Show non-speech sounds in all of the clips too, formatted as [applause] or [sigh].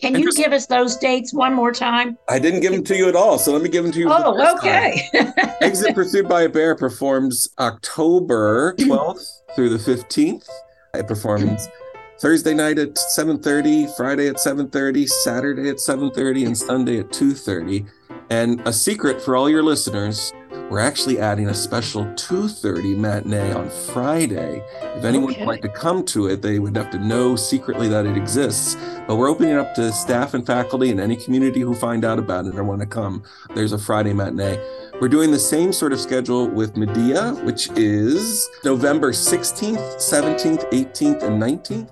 Can you give us those dates one more time? I didn't give them to you at all, so let me give them to you. Oh, okay. [laughs] Exit Pursued by a Bear performs October 12th through the 15th. It performs Thursday night at 7:30, Friday at 7:30, Saturday at 7:30, and Sunday at 2:30. And a secret for all your listeners, we're actually adding a special 2:30 matinee on Friday. If anyone okay. would like to come to it, they would have to know secretly that it exists. But we're opening it up to staff and faculty and any community who find out about it or want to come. There's a Friday matinee. We're doing the same sort of schedule with Medea, which is November 16th, 17th, 18th, and 19th.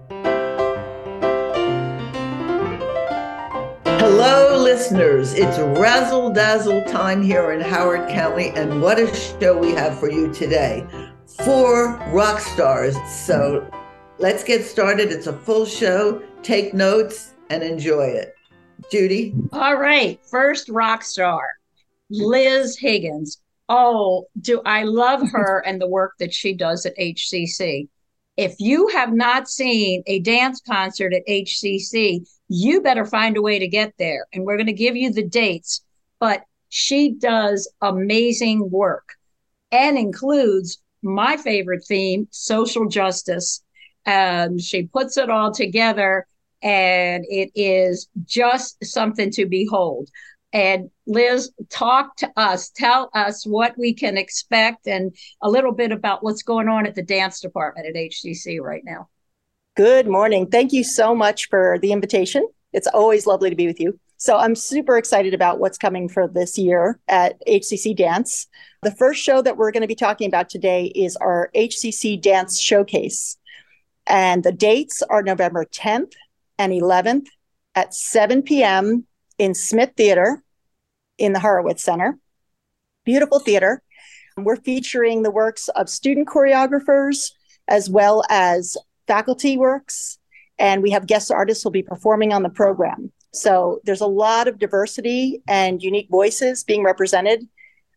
Hello, listeners. It's razzle dazzle time here in Howard County, and what a show we have for you today. Four rock stars. So let's get started. It's a full show. Take notes and enjoy it. Judy? All right. First rock star, Liz Higgins. Oh, do I love her and the work that she does at HCC. If you have not seen a dance concert at HCC, you better find a way to get there. And we're going to give you the dates. But she does amazing work and includes my favorite theme, social justice. Um, she puts it all together and it is just something to behold. And Liz, talk to us, tell us what we can expect and a little bit about what's going on at the dance department at HCC right now. Good morning. Thank you so much for the invitation. It's always lovely to be with you. So I'm super excited about what's coming for this year at HCC Dance. The first show that we're going to be talking about today is our HCC Dance Showcase. And the dates are November 10th and 11th at 7 p.m. in Smith Theater in the Horowitz Center. Beautiful theater. We're featuring the works of student choreographers as well as faculty works, and we have guest artists will be performing on the program. So there's a lot of diversity and unique voices being represented,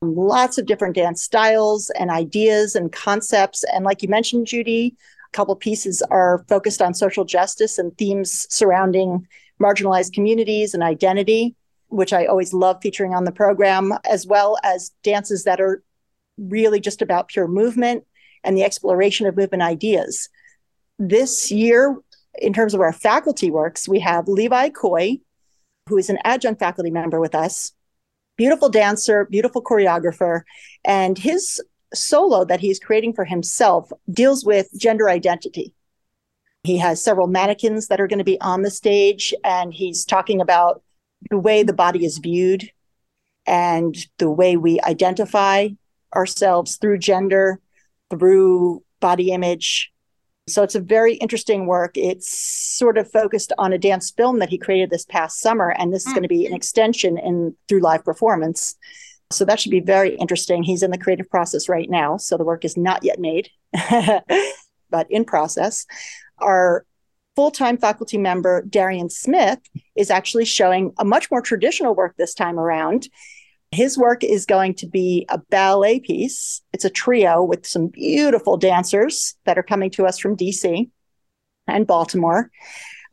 lots of different dance styles and ideas and concepts. And like you mentioned, Judy, a couple pieces are focused on social justice and themes surrounding marginalized communities and identity, which I always love featuring on the program, as well as dances that are really just about pure movement and the exploration of movement ideas this year, in terms of our faculty works, we have Levi Coy, who is an adjunct faculty member with us, beautiful dancer, beautiful choreographer, and his solo that he's creating for himself deals with gender identity. He has several mannequins that are going to be on the stage, and he's talking about the way the body is viewed and the way we identify ourselves through gender, through body image, so it's a very interesting work. It's sort of focused on a dance film that he created this past summer, and this is going to be an mm-hmm. extension in through live performance. So that should be very interesting. He's in the creative process right now, so the work is not yet made, [laughs] but in process. Our full-time faculty member Darian Smith is actually showing a much more traditional work this time around. His work is going to be a ballet piece. It's a trio with some beautiful dancers that are coming to us from DC and Baltimore.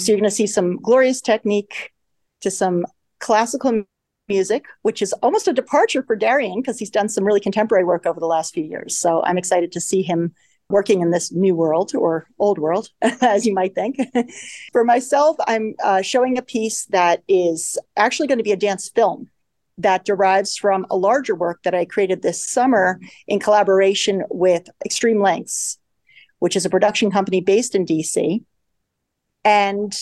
So you're going to see some glorious technique to some classical music, which is almost a departure for Darian because he's done some really contemporary work over the last few years. So I'm excited to see him working in this new world or old world, [laughs] as you might think. [laughs] for myself, I'm uh, showing a piece that is actually going to be a dance film that derives from a larger work that I created this summer in collaboration with Extreme Lengths, which is a production company based in DC. And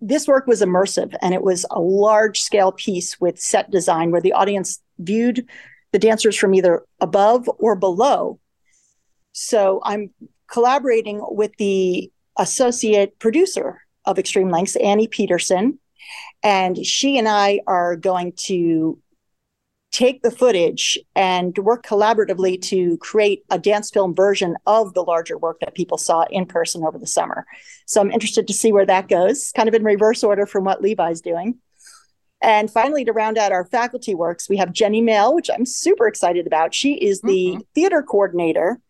this work was immersive and it was a large scale piece with set design where the audience viewed the dancers from either above or below. So I'm collaborating with the associate producer of Extreme Lengths, Annie Peterson, and she and I are going to take the footage and work collaboratively to create a dance film version of the larger work that people saw in person over the summer. So I'm interested to see where that goes, kind of in reverse order from what Levi's doing. And finally, to round out our faculty works, we have Jenny Mail, which I'm super excited about. She is the mm-hmm. theater coordinator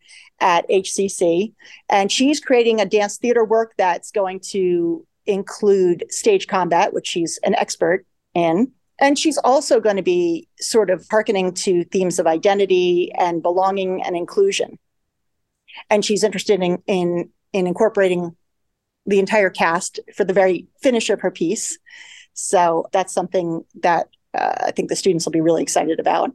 at HCC, and she's creating a dance theater work that's going to include stage combat, which she's an expert in. And she's also going to be sort of hearkening to themes of identity and belonging and inclusion. And she's interested in, in, in incorporating the entire cast for the very finish of her piece. So that's something that uh, I think the students will be really excited about.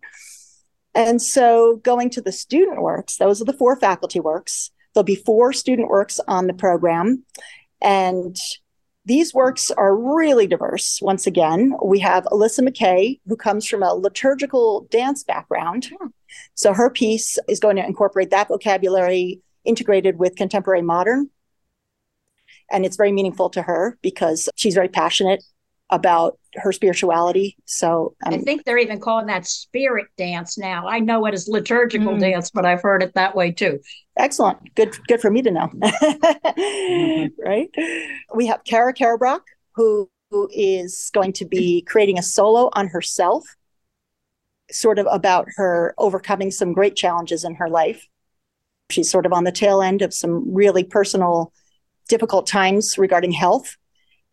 And so going to the student works, those are the four faculty works. There'll be four student works on the program. And these works are really diverse. Once again, we have Alyssa McKay, who comes from a liturgical dance background. So her piece is going to incorporate that vocabulary integrated with contemporary modern. And it's very meaningful to her because she's very passionate about her spirituality. So um, I think they're even calling that spirit dance now. I know it is liturgical mm-hmm. dance, but I've heard it that way too. Excellent. Good good for me to know. mm-hmm. [laughs] Right? We have Kara Karabrock, who, who is going to be creating a solo on herself, sort of about her overcoming some great challenges in her life. She's sort of on the tail end of some really personal difficult times regarding health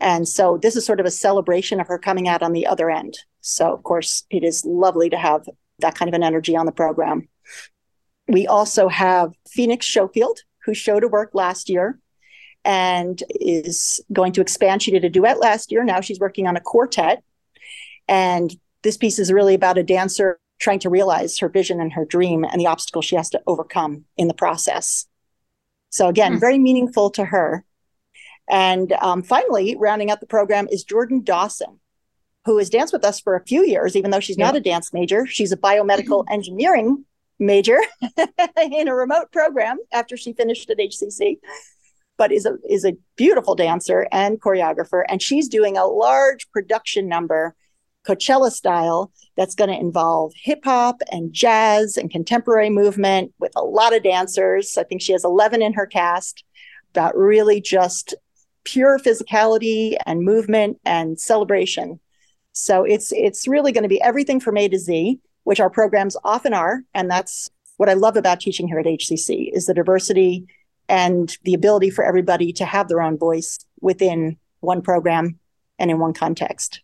and so this is sort of a celebration of her coming out on the other end. So, of course, it is lovely to have that kind of an energy on the program. We also have Phoenix Schofield, who showed a work last year and is going to expand. She did a duet last year. Now she's working on a quartet. And this piece is really about a dancer trying to realize her vision and her dream and the obstacles she has to overcome in the process. So, again, hmm. very meaningful to her. And um, finally, rounding out the program is Jordan Dawson, who has danced with us for a few years, even though she's yeah. not a dance major. She's a biomedical [laughs] engineering major [laughs] in a remote program after she finished at HCC, but is a is a beautiful dancer and choreographer. And she's doing a large production number, Coachella style, that's going to involve hip hop and jazz and contemporary movement with a lot of dancers. I think she has 11 in her cast about really just pure physicality and movement and celebration. So it's it's really going to be everything from A to Z, which our programs often are, and that's what I love about teaching here at HCC is the diversity and the ability for everybody to have their own voice within one program and in one context.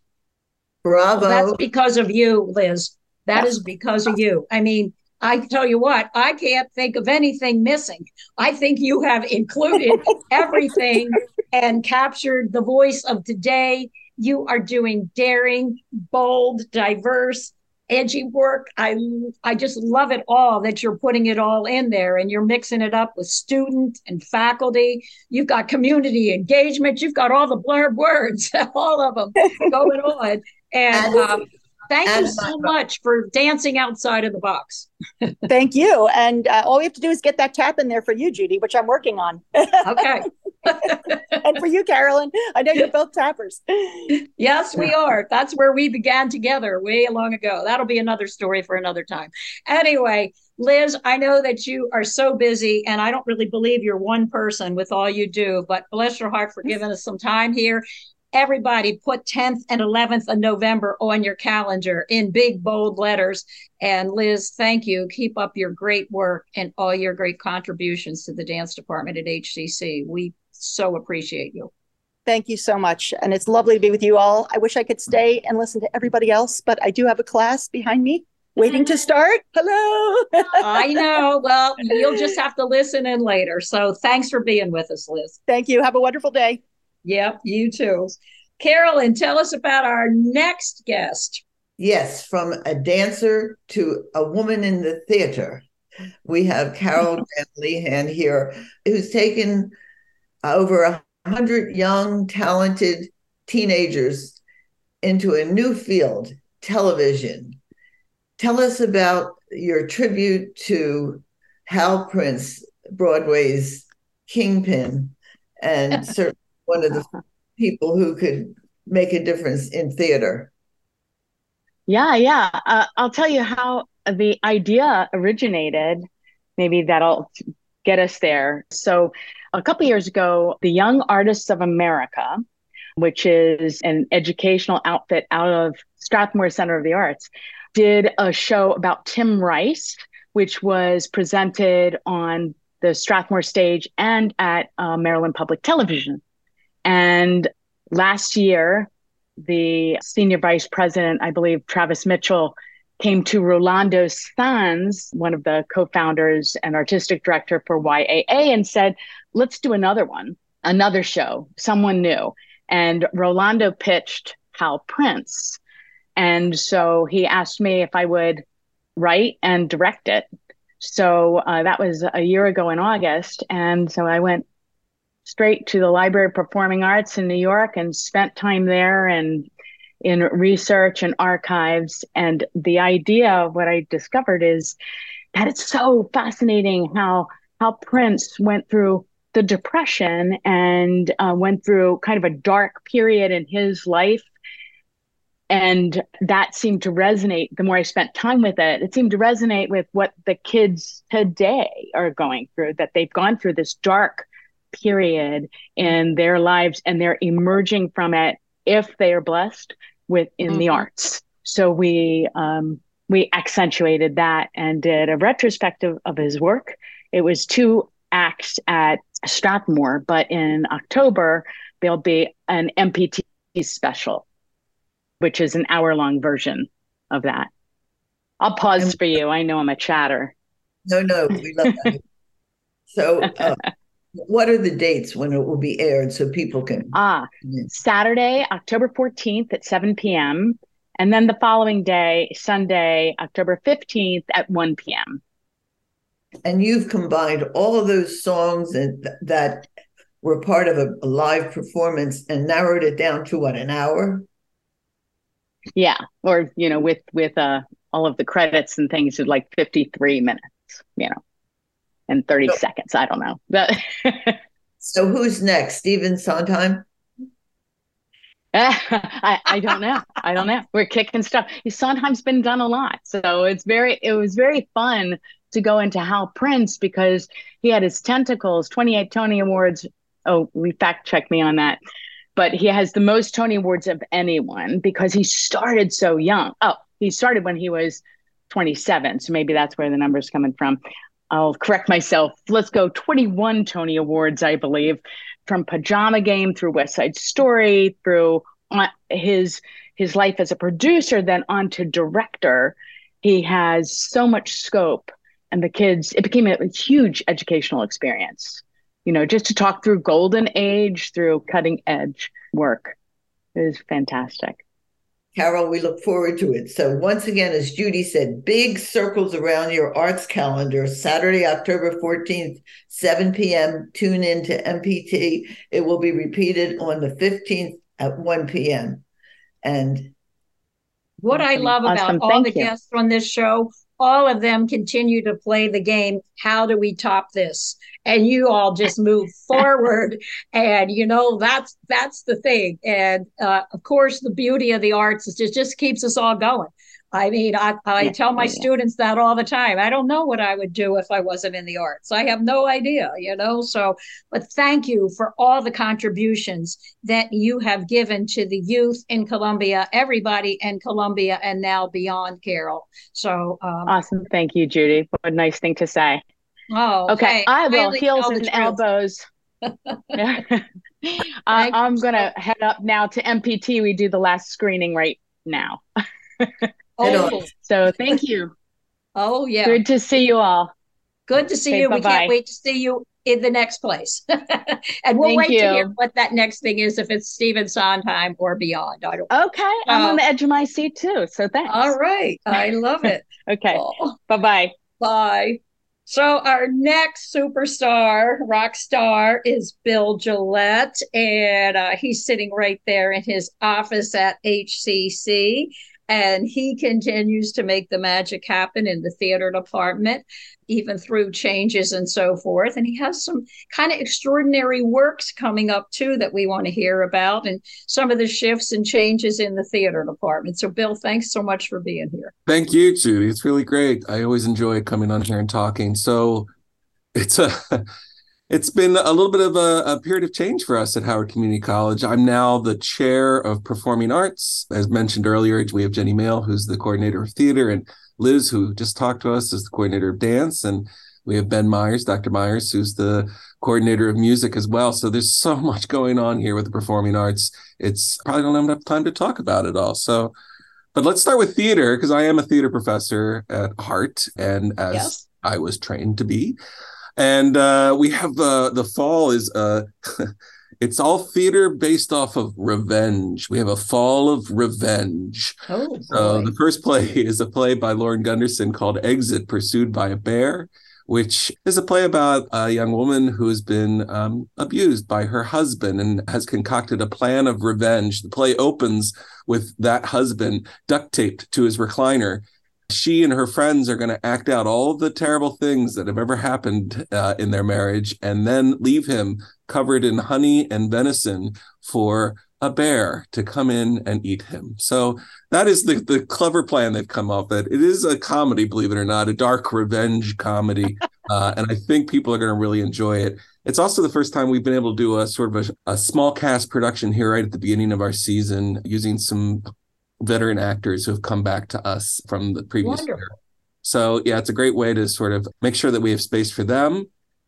Bravo. Well, that's because of you, Liz. That is because of you. I mean, I tell you what, I can't think of anything missing. I think you have included [laughs] everything and captured the voice of today. You are doing daring, bold, diverse, edgy work. I I just love it all that you're putting it all in there and you're mixing it up with student and faculty. You've got community engagement. You've got all the blurb words, [laughs] all of them going on. And um, Thank and you so much for dancing outside of the box. [laughs] Thank you. And uh, all we have to do is get that tap in there for you, Judy, which I'm working on. okay. [laughs] and for you, Carolyn, I know you're both tappers. Yes, we are. That's where we began together way long ago. That'll be another story for another time. Anyway, Liz, I know that you are so busy, and I don't really believe you're one person with all you do, but bless your heart for giving us some time here everybody put 10th and 11th of November on your calendar in big, bold letters. And Liz, thank you. Keep up your great work and all your great contributions to the dance department at HCC. We so appreciate you. Thank you so much. And it's lovely to be with you all. I wish I could stay and listen to everybody else, but I do have a class behind me waiting to start. Hello. I know. Well, you'll just have to listen in later. So thanks for being with us, Liz. Thank you. Have a wonderful day. Yep, you too. Carolyn, tell us about our next guest. Yes, from a dancer to a woman in the theater. We have Carol [laughs] Lehan here, who's taken uh, over a hundred young, talented teenagers into a new field, television. Tell us about your tribute to Hal Prince, Broadway's kingpin, and certainly [laughs] one of the people who could make a difference in theater. Yeah, yeah. Uh, I'll tell you how the idea originated. Maybe that'll get us there. So, a couple years ago, the Young Artists of America, which is an educational outfit out of Strathmore Center of the Arts, did a show about Tim Rice, which was presented on the Strathmore stage and at uh, Maryland Public Television. And last year, the senior vice president, I believe, Travis Mitchell, came to Rolando Sanz, one of the co founders and artistic director for YAA, and said, let's do another one, another show, someone new. And Rolando pitched Hal Prince. And so he asked me if I would write and direct it. So uh, that was a year ago in August. And so I went straight to the Library of Performing Arts in New York and spent time there and in research and archives. And the idea of what I discovered is that it's so fascinating how how Prince went through the depression and uh, went through kind of a dark period in his life. And that seemed to resonate the more I spent time with it. It seemed to resonate with what the kids today are going through, that they've gone through this dark period in their lives and they're emerging from it if they are blessed with in mm-hmm. the arts. So we um, we accentuated that and did a retrospective of his work. It was two acts at Strathmore, but in October there'll be an MPT special, which is an hour long version of that. I'll pause for you. I know I'm a chatter. No, no, we love that. [laughs] so, uh, what are the dates when it will be aired so people can? Ah, Saturday, October 14th at 7 p.m. And then the following day, Sunday, October 15th at 1 p.m. And you've combined all of those songs and th- that were part of a, a live performance and narrowed it down to what, an hour? Yeah. Or, you know, with, with, uh, all of the credits and things, it's like 53 minutes, you know in 30 so, seconds. I don't know. [laughs] so who's next? Stephen Sondheim? [laughs] I, I don't know. I don't know. We're kicking stuff. Sondheim's been done a lot. So it's very it was very fun to go into Hal Prince because he had his tentacles, 28 Tony Awards. Oh, we fact check me on that. But he has the most Tony Awards of anyone because he started so young. Oh, he started when he was 27. So maybe that's where the number's coming from. I'll correct myself. Let's go 21 Tony Awards, I believe, from Pajama Game through West Side Story through uh, his his life as a producer, then on to director. He has so much scope, and the kids. It became a, a huge educational experience. You know, just to talk through golden age, through cutting edge work, is fantastic. Carol, we look forward to it. So, once again, as Judy said, big circles around your arts calendar. Saturday, October 14th, 7 p.m. Tune in to MPT. It will be repeated on the 15th at 1 p.m. And what I love awesome. about all Thank the you. guests on this show all of them continue to play the game. How do we top this? And you all just move [laughs] forward. And you know that's that's the thing. And uh, of course, the beauty of the arts is just just keeps us all going. I mean, I, I yeah, tell my yeah. students that all the time. I don't know what I would do if I wasn't in the arts. I have no idea, you know. So, but thank you for all the contributions that you have given to the youth in Columbia, everybody in Columbia, and now beyond, Carol. So um, awesome. Thank you, Judy. What a nice thing to say. Oh, okay. okay. I will heels and elbows. [laughs] uh, I'm going to head up now to MPT. We do the last screening right now. [laughs] Oh, so thank you. Oh, yeah. Good to see you all. Good to see okay, you. Bye-bye. We can't wait to see you in the next place. [laughs] and we'll Thank wait you. to hear what that next thing is, if it's Stephen Sondheim or beyond. I don't Okay. I'm on the edge of my seat too. So thanks. All right. I love it. [laughs] okay. Oh. Bye-bye. Bye. So our next superstar, rock star, is Bill Gillette, and uh, he's sitting right there in his office at HCC and he continues to make the magic happen in the theater department even through changes and so forth. And he has some kind of extraordinary works coming up too that we want to hear about and some of the shifts and changes in the theater department. So bill thanks so much for being here. Thank you judy. It's really great. I always enjoy coming on here and talking. So it's a [laughs] it's been a little bit of a, a, period of change for us at Howard Community College. I'm now the chair of performing arts. As mentioned earlier, we have Jenny Mail, who's the coordinator of theater, and Liz, who just talked to us, is the coordinator of dance. And we have Ben Myers, Dr. Myers, who's the coordinator of music as well. So there's so [laughs] much going on here with the performing arts. It's probably don't have enough time to talk about it all. So, but let's start with theater because I am a theater professor at heart, and as yes. I was trained to be. And uh, we have uh, the fall is uh, [laughs] it's all theater based off of revenge. We have a fall of revenge. Oh, so the first play [laughs] is a play by Lauren Gunderson called Exit Pursued by a Bear which is a play about a young woman who has been um, abused by her husband and has concocted a plan of revenge. The play opens with that husband duct taped to his recliner. She and her friends are going to act out all the terrible things that have ever happened uh, in their marriage and then leave him covered in honey and venison for a bear to come in and eat him. So that is the, the clever plan they've come up with. It is a comedy, believe it or not, a dark revenge comedy. [laughs] Uh, and I think people are going to really enjoy it. It's also the first time we've been able to do a sort of a, a small cast production here right at the beginning of our season using some veteran actors who have come back to us from the previous Wonderful. year. So yeah, it's a great way to sort of make sure that we have space for them.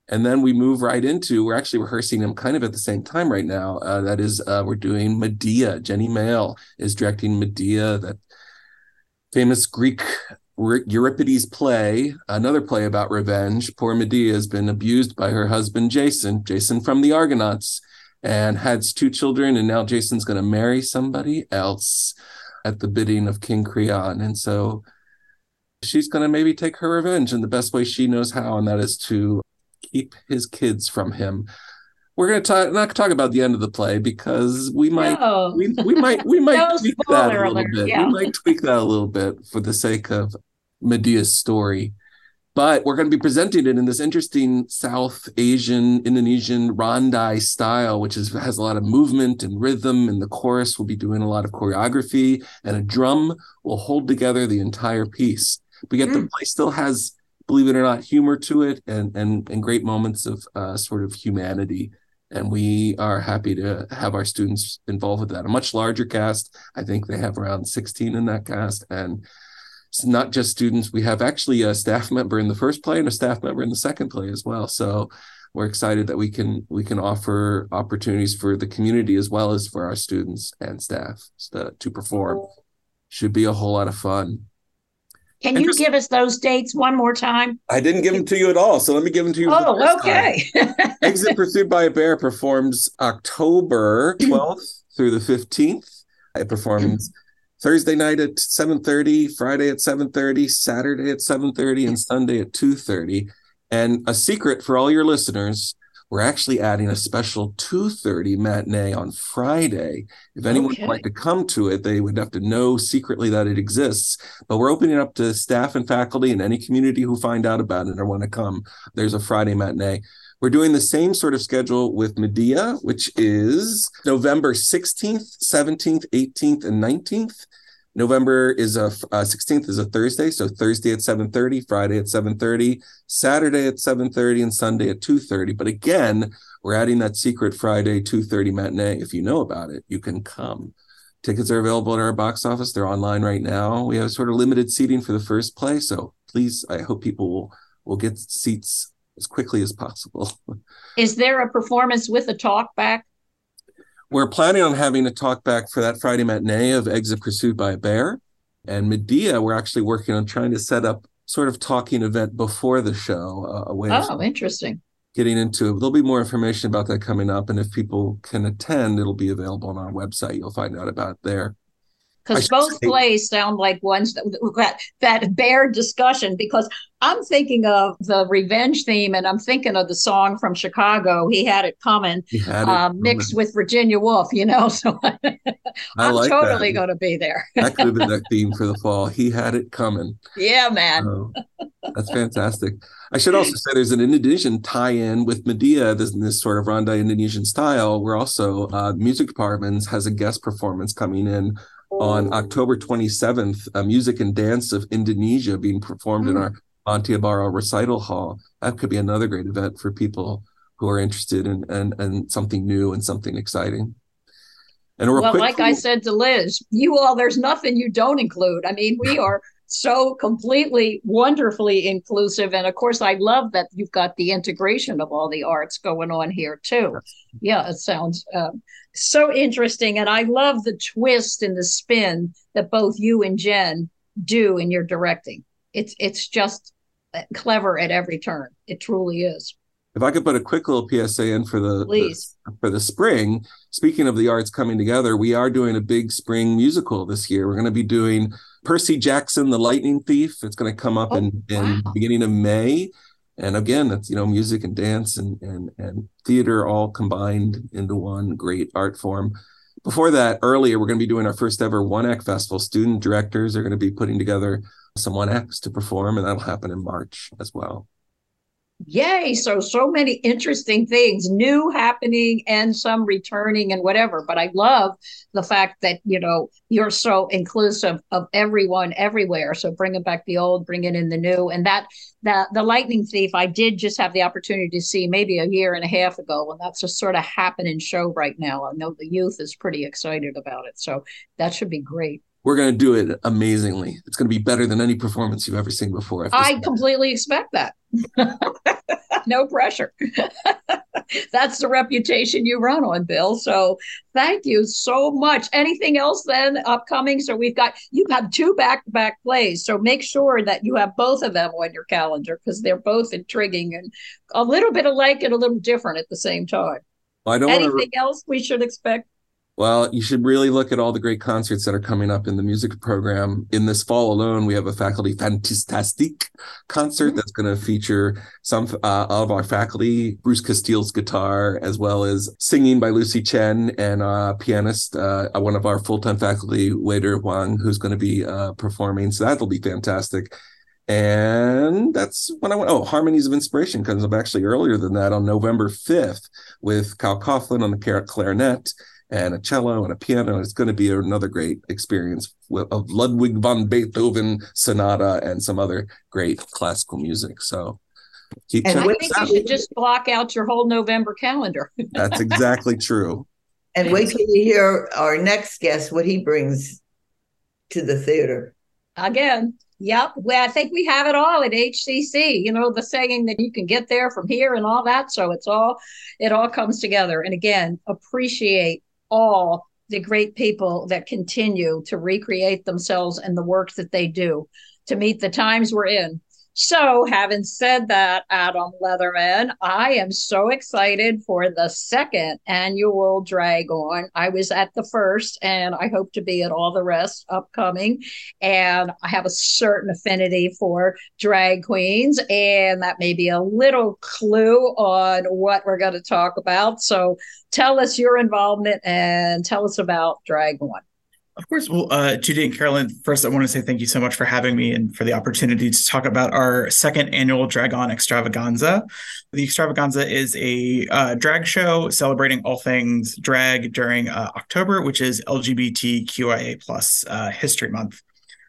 And then we move right into we're actually rehearsing them kind of at the same time right now. Uh, that is uh, we're doing medea. Jenny mayle is directing medea that famous greek euripides play another play about revenge. Poor medea has been abused by her husband jason jason from the argonauts and has two children and now jason's going to marry somebody else at the bidding of king creon and so she's going to maybe take her revenge in the best way she knows how and that is to keep his kids from him. We're going to talk, not talk about the end of the play because we might, no. we, we might, we [laughs] might no tweak that a little alert. bit. Yeah. We might tweak that a little bit for the sake of Medea's story. But we're going to be presenting it in this interesting South Asian, Indonesian randai style, which is, has a lot of movement and rhythm. And the chorus will be doing a lot of choreography, and a drum will hold together the entire piece. But yet mm. the play still has believe it or not, humor to it and and and great moments of uh, sort of humanity. And we are happy to have our students involved with that. A much larger cast. I think they have around 16 in that cast. And it's not just students. We have actually a staff member in the first play and a staff member in the second play as well. So we're excited that we can we can offer opportunities for the community as well as for our students and staff to, to perform. Should be a whole lot of fun. Can you give us those dates one more time? I didn't give them to you at all, so let me give them to you. Oh, okay. [laughs] Exit Pursued by a Bear performs October 12th through the 15th. It performs Thursday night at 7:30, Friday at 7:30, Saturday at 7:30, and Sunday at 2:30. And a secret for all your listeners, we're actually adding a special 2.30 matinee on friday if anyone okay. would like to come to it they would have to know secretly that it exists but we're opening up to staff and faculty and any community who find out about it or want to come there's a friday matinee we're doing the same sort of schedule with Medea, which is November 16th, 17th, 18th, and 19th. November is a uh, 16th is a Thursday, so Thursday at 7:30, Friday at 7:30, Saturday at 7:30, and Sunday at 2:30. But again, we're adding that secret Friday 2:30 matinee. If you know about it, you can come. Tickets are available at our box office. They're online right now. We have sort of limited seating for the first play, so please, I hope people will will get seats as quickly as possible. [laughs] Is there a performance with a talk back? We're planning on having a talk back for that Friday matinee of Exit Pursued by a Bear. And Medea, we're actually working on trying to set up sort of talking event before the show. Uh, a way oh, interesting. Getting into it. There'll be more information about that coming up. And if people can attend, it'll be available on our website. You'll find out about it there because both say, plays sound like ones that, that bear discussion because i'm thinking of the revenge theme and i'm thinking of the song from chicago he had it coming had it um, mixed with virginia woolf you know [laughs] so i'm like totally going to be there. That could have been that theme for the fall. He had it coming. Yeah man. So, that's fantastic. I should also say there's an indonesian tie-in with medea this, this sort of randai indonesian style where also uh, music departments has a guest performance coming in on October 27th, a music and dance of Indonesia being performed mm. in our Monteabaro recital hall. That could be another great event for people who are interested in and and something new and something exciting. And well, like I said to Liz, you all, there's nothing you don't include. I mean, we [laughs] are so completely wonderfully inclusive and of course i love that you've got the integration of all the arts going on here too yeah it sounds um, so interesting and i love the twist and the spin that both you and jen do in your directing it's it's just clever at every turn it truly is if I could put a quick little PSA in for the, Please. the, for the spring. Speaking of the arts coming together, we are doing a big spring musical this year. We're going to be doing Percy Jackson, the Lightning Thief. It's going to come up Oh, in in wow. beginning of May, and again, it's you know music and dance and and and theater all combined into one great art form. Before that, earlier, we're going to be doing our first ever One Act Festival. Student directors are going to be putting together some One Acts to perform, and that'll happen in March as well. Yay. So, so many interesting things, new happening and some returning and whatever. But I love the fact that, you know, you're so inclusive of everyone everywhere. So bringing back the old, bringing in the new. And that, that the Lightning Thief, I did just have the opportunity to see maybe a year and a half ago. And that's a sort of happening show right now. I know the youth is pretty excited about it. So that should be great. We're going to do it amazingly. It's going to be better than any performance you've ever seen before. I completely expect that. [laughs] no pressure. [laughs] That's the reputation you run on, Bill. So thank you so much. Anything else then upcoming? So we've got you have two back to back plays. So make sure that you have both of them on your calendar because they're both intriguing and a little bit alike and a little different at the same time. I don't. Anything else we should expect? Well, you should really look at all the great concerts that are coming up in the music program. In this fall alone, we have a faculty fantastic concert that's going to feature some uh, of our faculty, Bruce Castile's guitar, as well as singing by Lucy Chen and uh, pianist, uh, one of our full-time faculty, Waiter Huang, who's going to be uh, performing. So that'll be fantastic. And that's when I went. Oh, Harmonies of Inspiration comes up actually earlier than that on November 5th with Cal Coughlin on the clarinet and a cello and a piano. It's going to be another great experience of Ludwig von Beethoven sonata and some other great classical music. So keep And checking I think out. you should just block out your whole November calendar. [laughs] That's exactly true. And wait till you hear our next guest, what he brings to the theater. Again, yep. Well, I think we have it all at HCC. You know, the saying that you can get there from here and all that. So it's all, it all comes together. And again, appreciate all the great people that continue to recreate themselves and the work that they do to meet the times we're in. So, having said that, Adam Leatherman, I am so excited for the second annual Drag On. I was at the first, and I hope to be at all the rest upcoming. And I have a certain affinity for drag queens, and that may be a little clue on what we're going to talk about. So, tell us your involvement and tell us about Drag On. Of course. Well, uh, Judy and Carolyn, first, I want to say thank you so much for having me and for the opportunity to talk about our second annual Drag On Extravaganza. The Extravaganza is a uh, drag show celebrating all things drag during uh, October, which is LGBTQIA plus uh, History Month.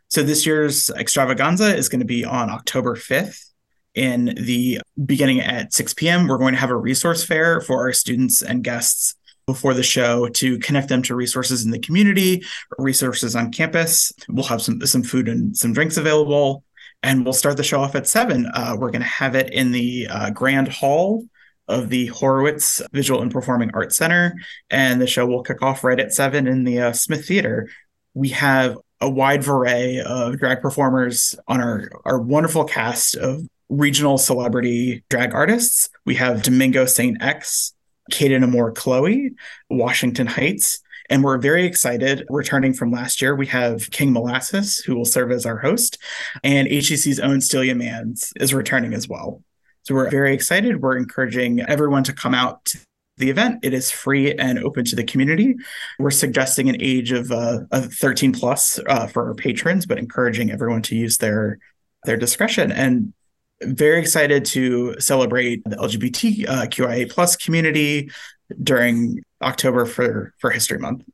So this year's Extravaganza is going to be on October 5th. In the beginning at 6 p.m., we're going to have a resource fair for our students and guests before the show to connect them to resources in the community, resources on campus. We'll have some some food and some drinks available, and we'll start the show off at seven. Uh, we're going to have it in the uh, grand hall of the Horowitz Visual and Performing Arts Center, and the show will kick off right at seven in the uh, Smith Theater. We have a wide array of drag performers on our our wonderful cast of regional celebrity drag artists. We have Domingo Saint X, Kaden Amore Chloe, Washington Heights. And we're very excited. Returning from last year, we have King Molasses, who will serve as our host, and HCC's own Stelia Mans is returning as well. So we're very excited. We're encouraging everyone to come out to the event. It is free and open to the community. We're suggesting an age of, uh, of 13 plus uh, for our patrons, but encouraging everyone to use their their discretion. And very excited to celebrate the LGBTQIA plus community during October for for History Month.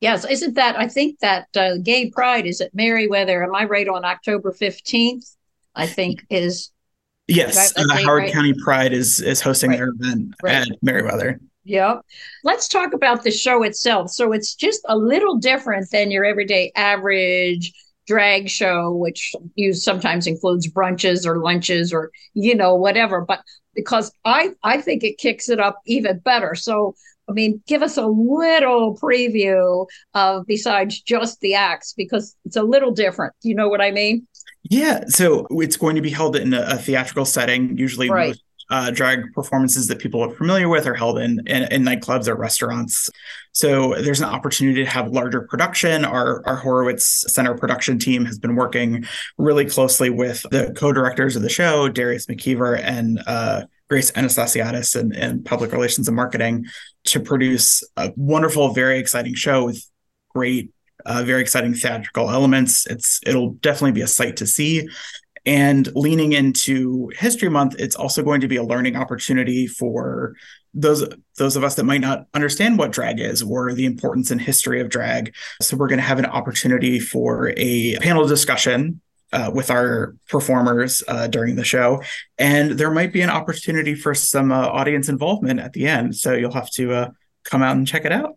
Yes, isn't that? I think that uh, Gay Pride is at Merriweather. Am I right on October fifteenth? I think is Yes, Right, uh, Howard right. County Pride is is hosting Right. their event Right. at Merriweather. Yep. Let's talk about the show itself. So it's just a little different than your everyday average drag show, which you sometimes includes brunches or lunches or you know whatever. But because I I think it kicks it up even better. So I mean, give us a little preview of besides just the acts because it's a little different. You know what I mean? Yeah. So it's going to be held in a, theatrical setting. Usually, right. most uh, drag performances that people are familiar with are held in, in, in nightclubs or restaurants. So there's an opportunity to have larger production. Our our Horowitz Center production team has been working really closely with the co-directors of the show, Darius McKeever and uh, Grace Anastasiadis in, in public relations and marketing to produce a wonderful, very exciting show with great, uh, very exciting theatrical elements. It's it'll definitely be a sight to see. And leaning into History Month, it's also going to be a learning opportunity for those those of us that might not understand what drag is or the importance and history of drag. So we're going to have an opportunity for a panel discussion uh, with our performers uh, during the show, and there might be an opportunity for some uh, audience involvement at the end. So you'll have to uh, come out and check it out.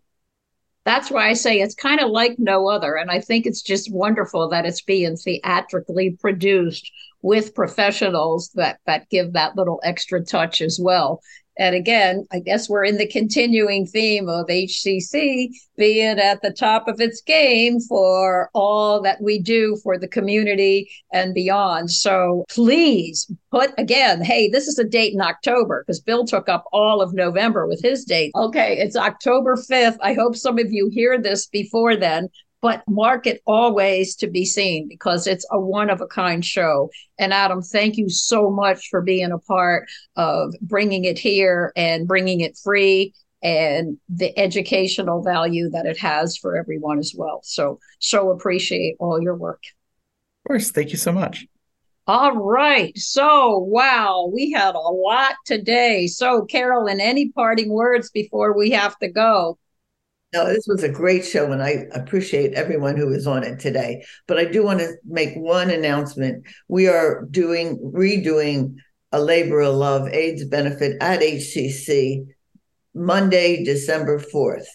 That's why I say it's kind of like no other, and I think it's just wonderful that it's being theatrically produced with professionals that that give that little extra touch as well. And again, I guess we're in the continuing theme of HCC being at the top of its game for all that we do for the community and beyond. So please put again, hey, this is a date in October because Bill took up all of November with his date. Okay, it's October 5th. I hope some of you hear this before then but mark it always to be seen because it's a one of a kind show. And Adam, thank you so much for being a part of bringing it here and bringing it free and the educational value that it has for everyone as well. So, so appreciate all your work. Of course. Thank you so much. All right. So, wow, we had a lot today. So, Carolyn, any parting words before we have to go? No, this was a great show, and I appreciate everyone who was on it today. But I do want to make one announcement. We are doing redoing a labor of love AIDS benefit at HCC Monday, December 4th.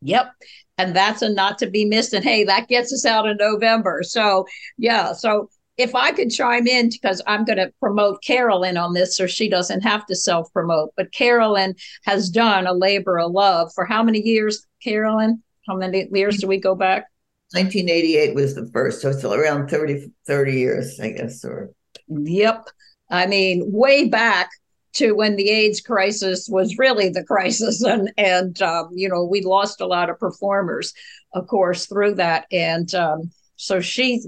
Yep. And that's a not to be missed. And hey, that gets us out in November. So, yeah. So if I could chime in, because I'm going to promote Carolyn on this so she doesn't have to self promote, but Carolyn has done a labor of love for how many years, Carolyn? How many years do we go back? 1988 was the first. So it's around 30, 30 years, I guess. Or Yep. I mean, way back to when the AIDS crisis was really the crisis, [laughs] and and um, you know we lost a lot of performers, of course, through that, and um, so she,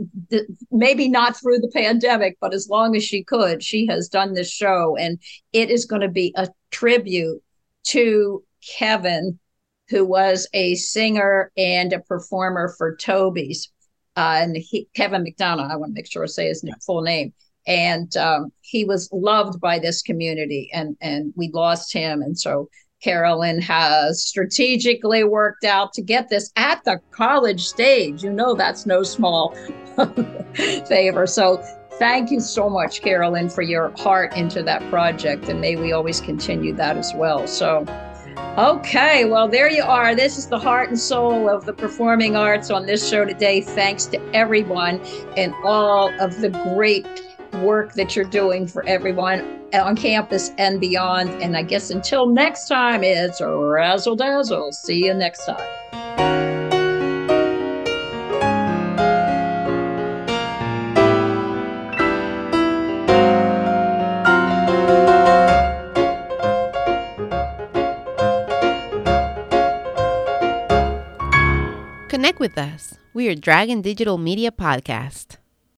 maybe not through the pandemic, but as long as she could, she has done this show. And it is going to be a tribute to Kevin, who was a singer and a performer for Toby's. Uh, and he, Kevin McDonough, I want to make sure I say his full name. And um, he was loved by this community, and and we lost him. And so Carolyn has strategically worked out to get this at the college stage. You know, that's no small [laughs] favor. So, thank you so much, Carolyn, for your heart into that project. And may we always continue that as well. So, okay, well, there you are. This is the heart and soul of the performing arts on this show today. Thanks to everyone and all of the great work that you're doing for everyone on campus and beyond. And I guess until next time, it's razzle dazzle. See you next time. Connect with us. We are Dragon Digital Media Podcast.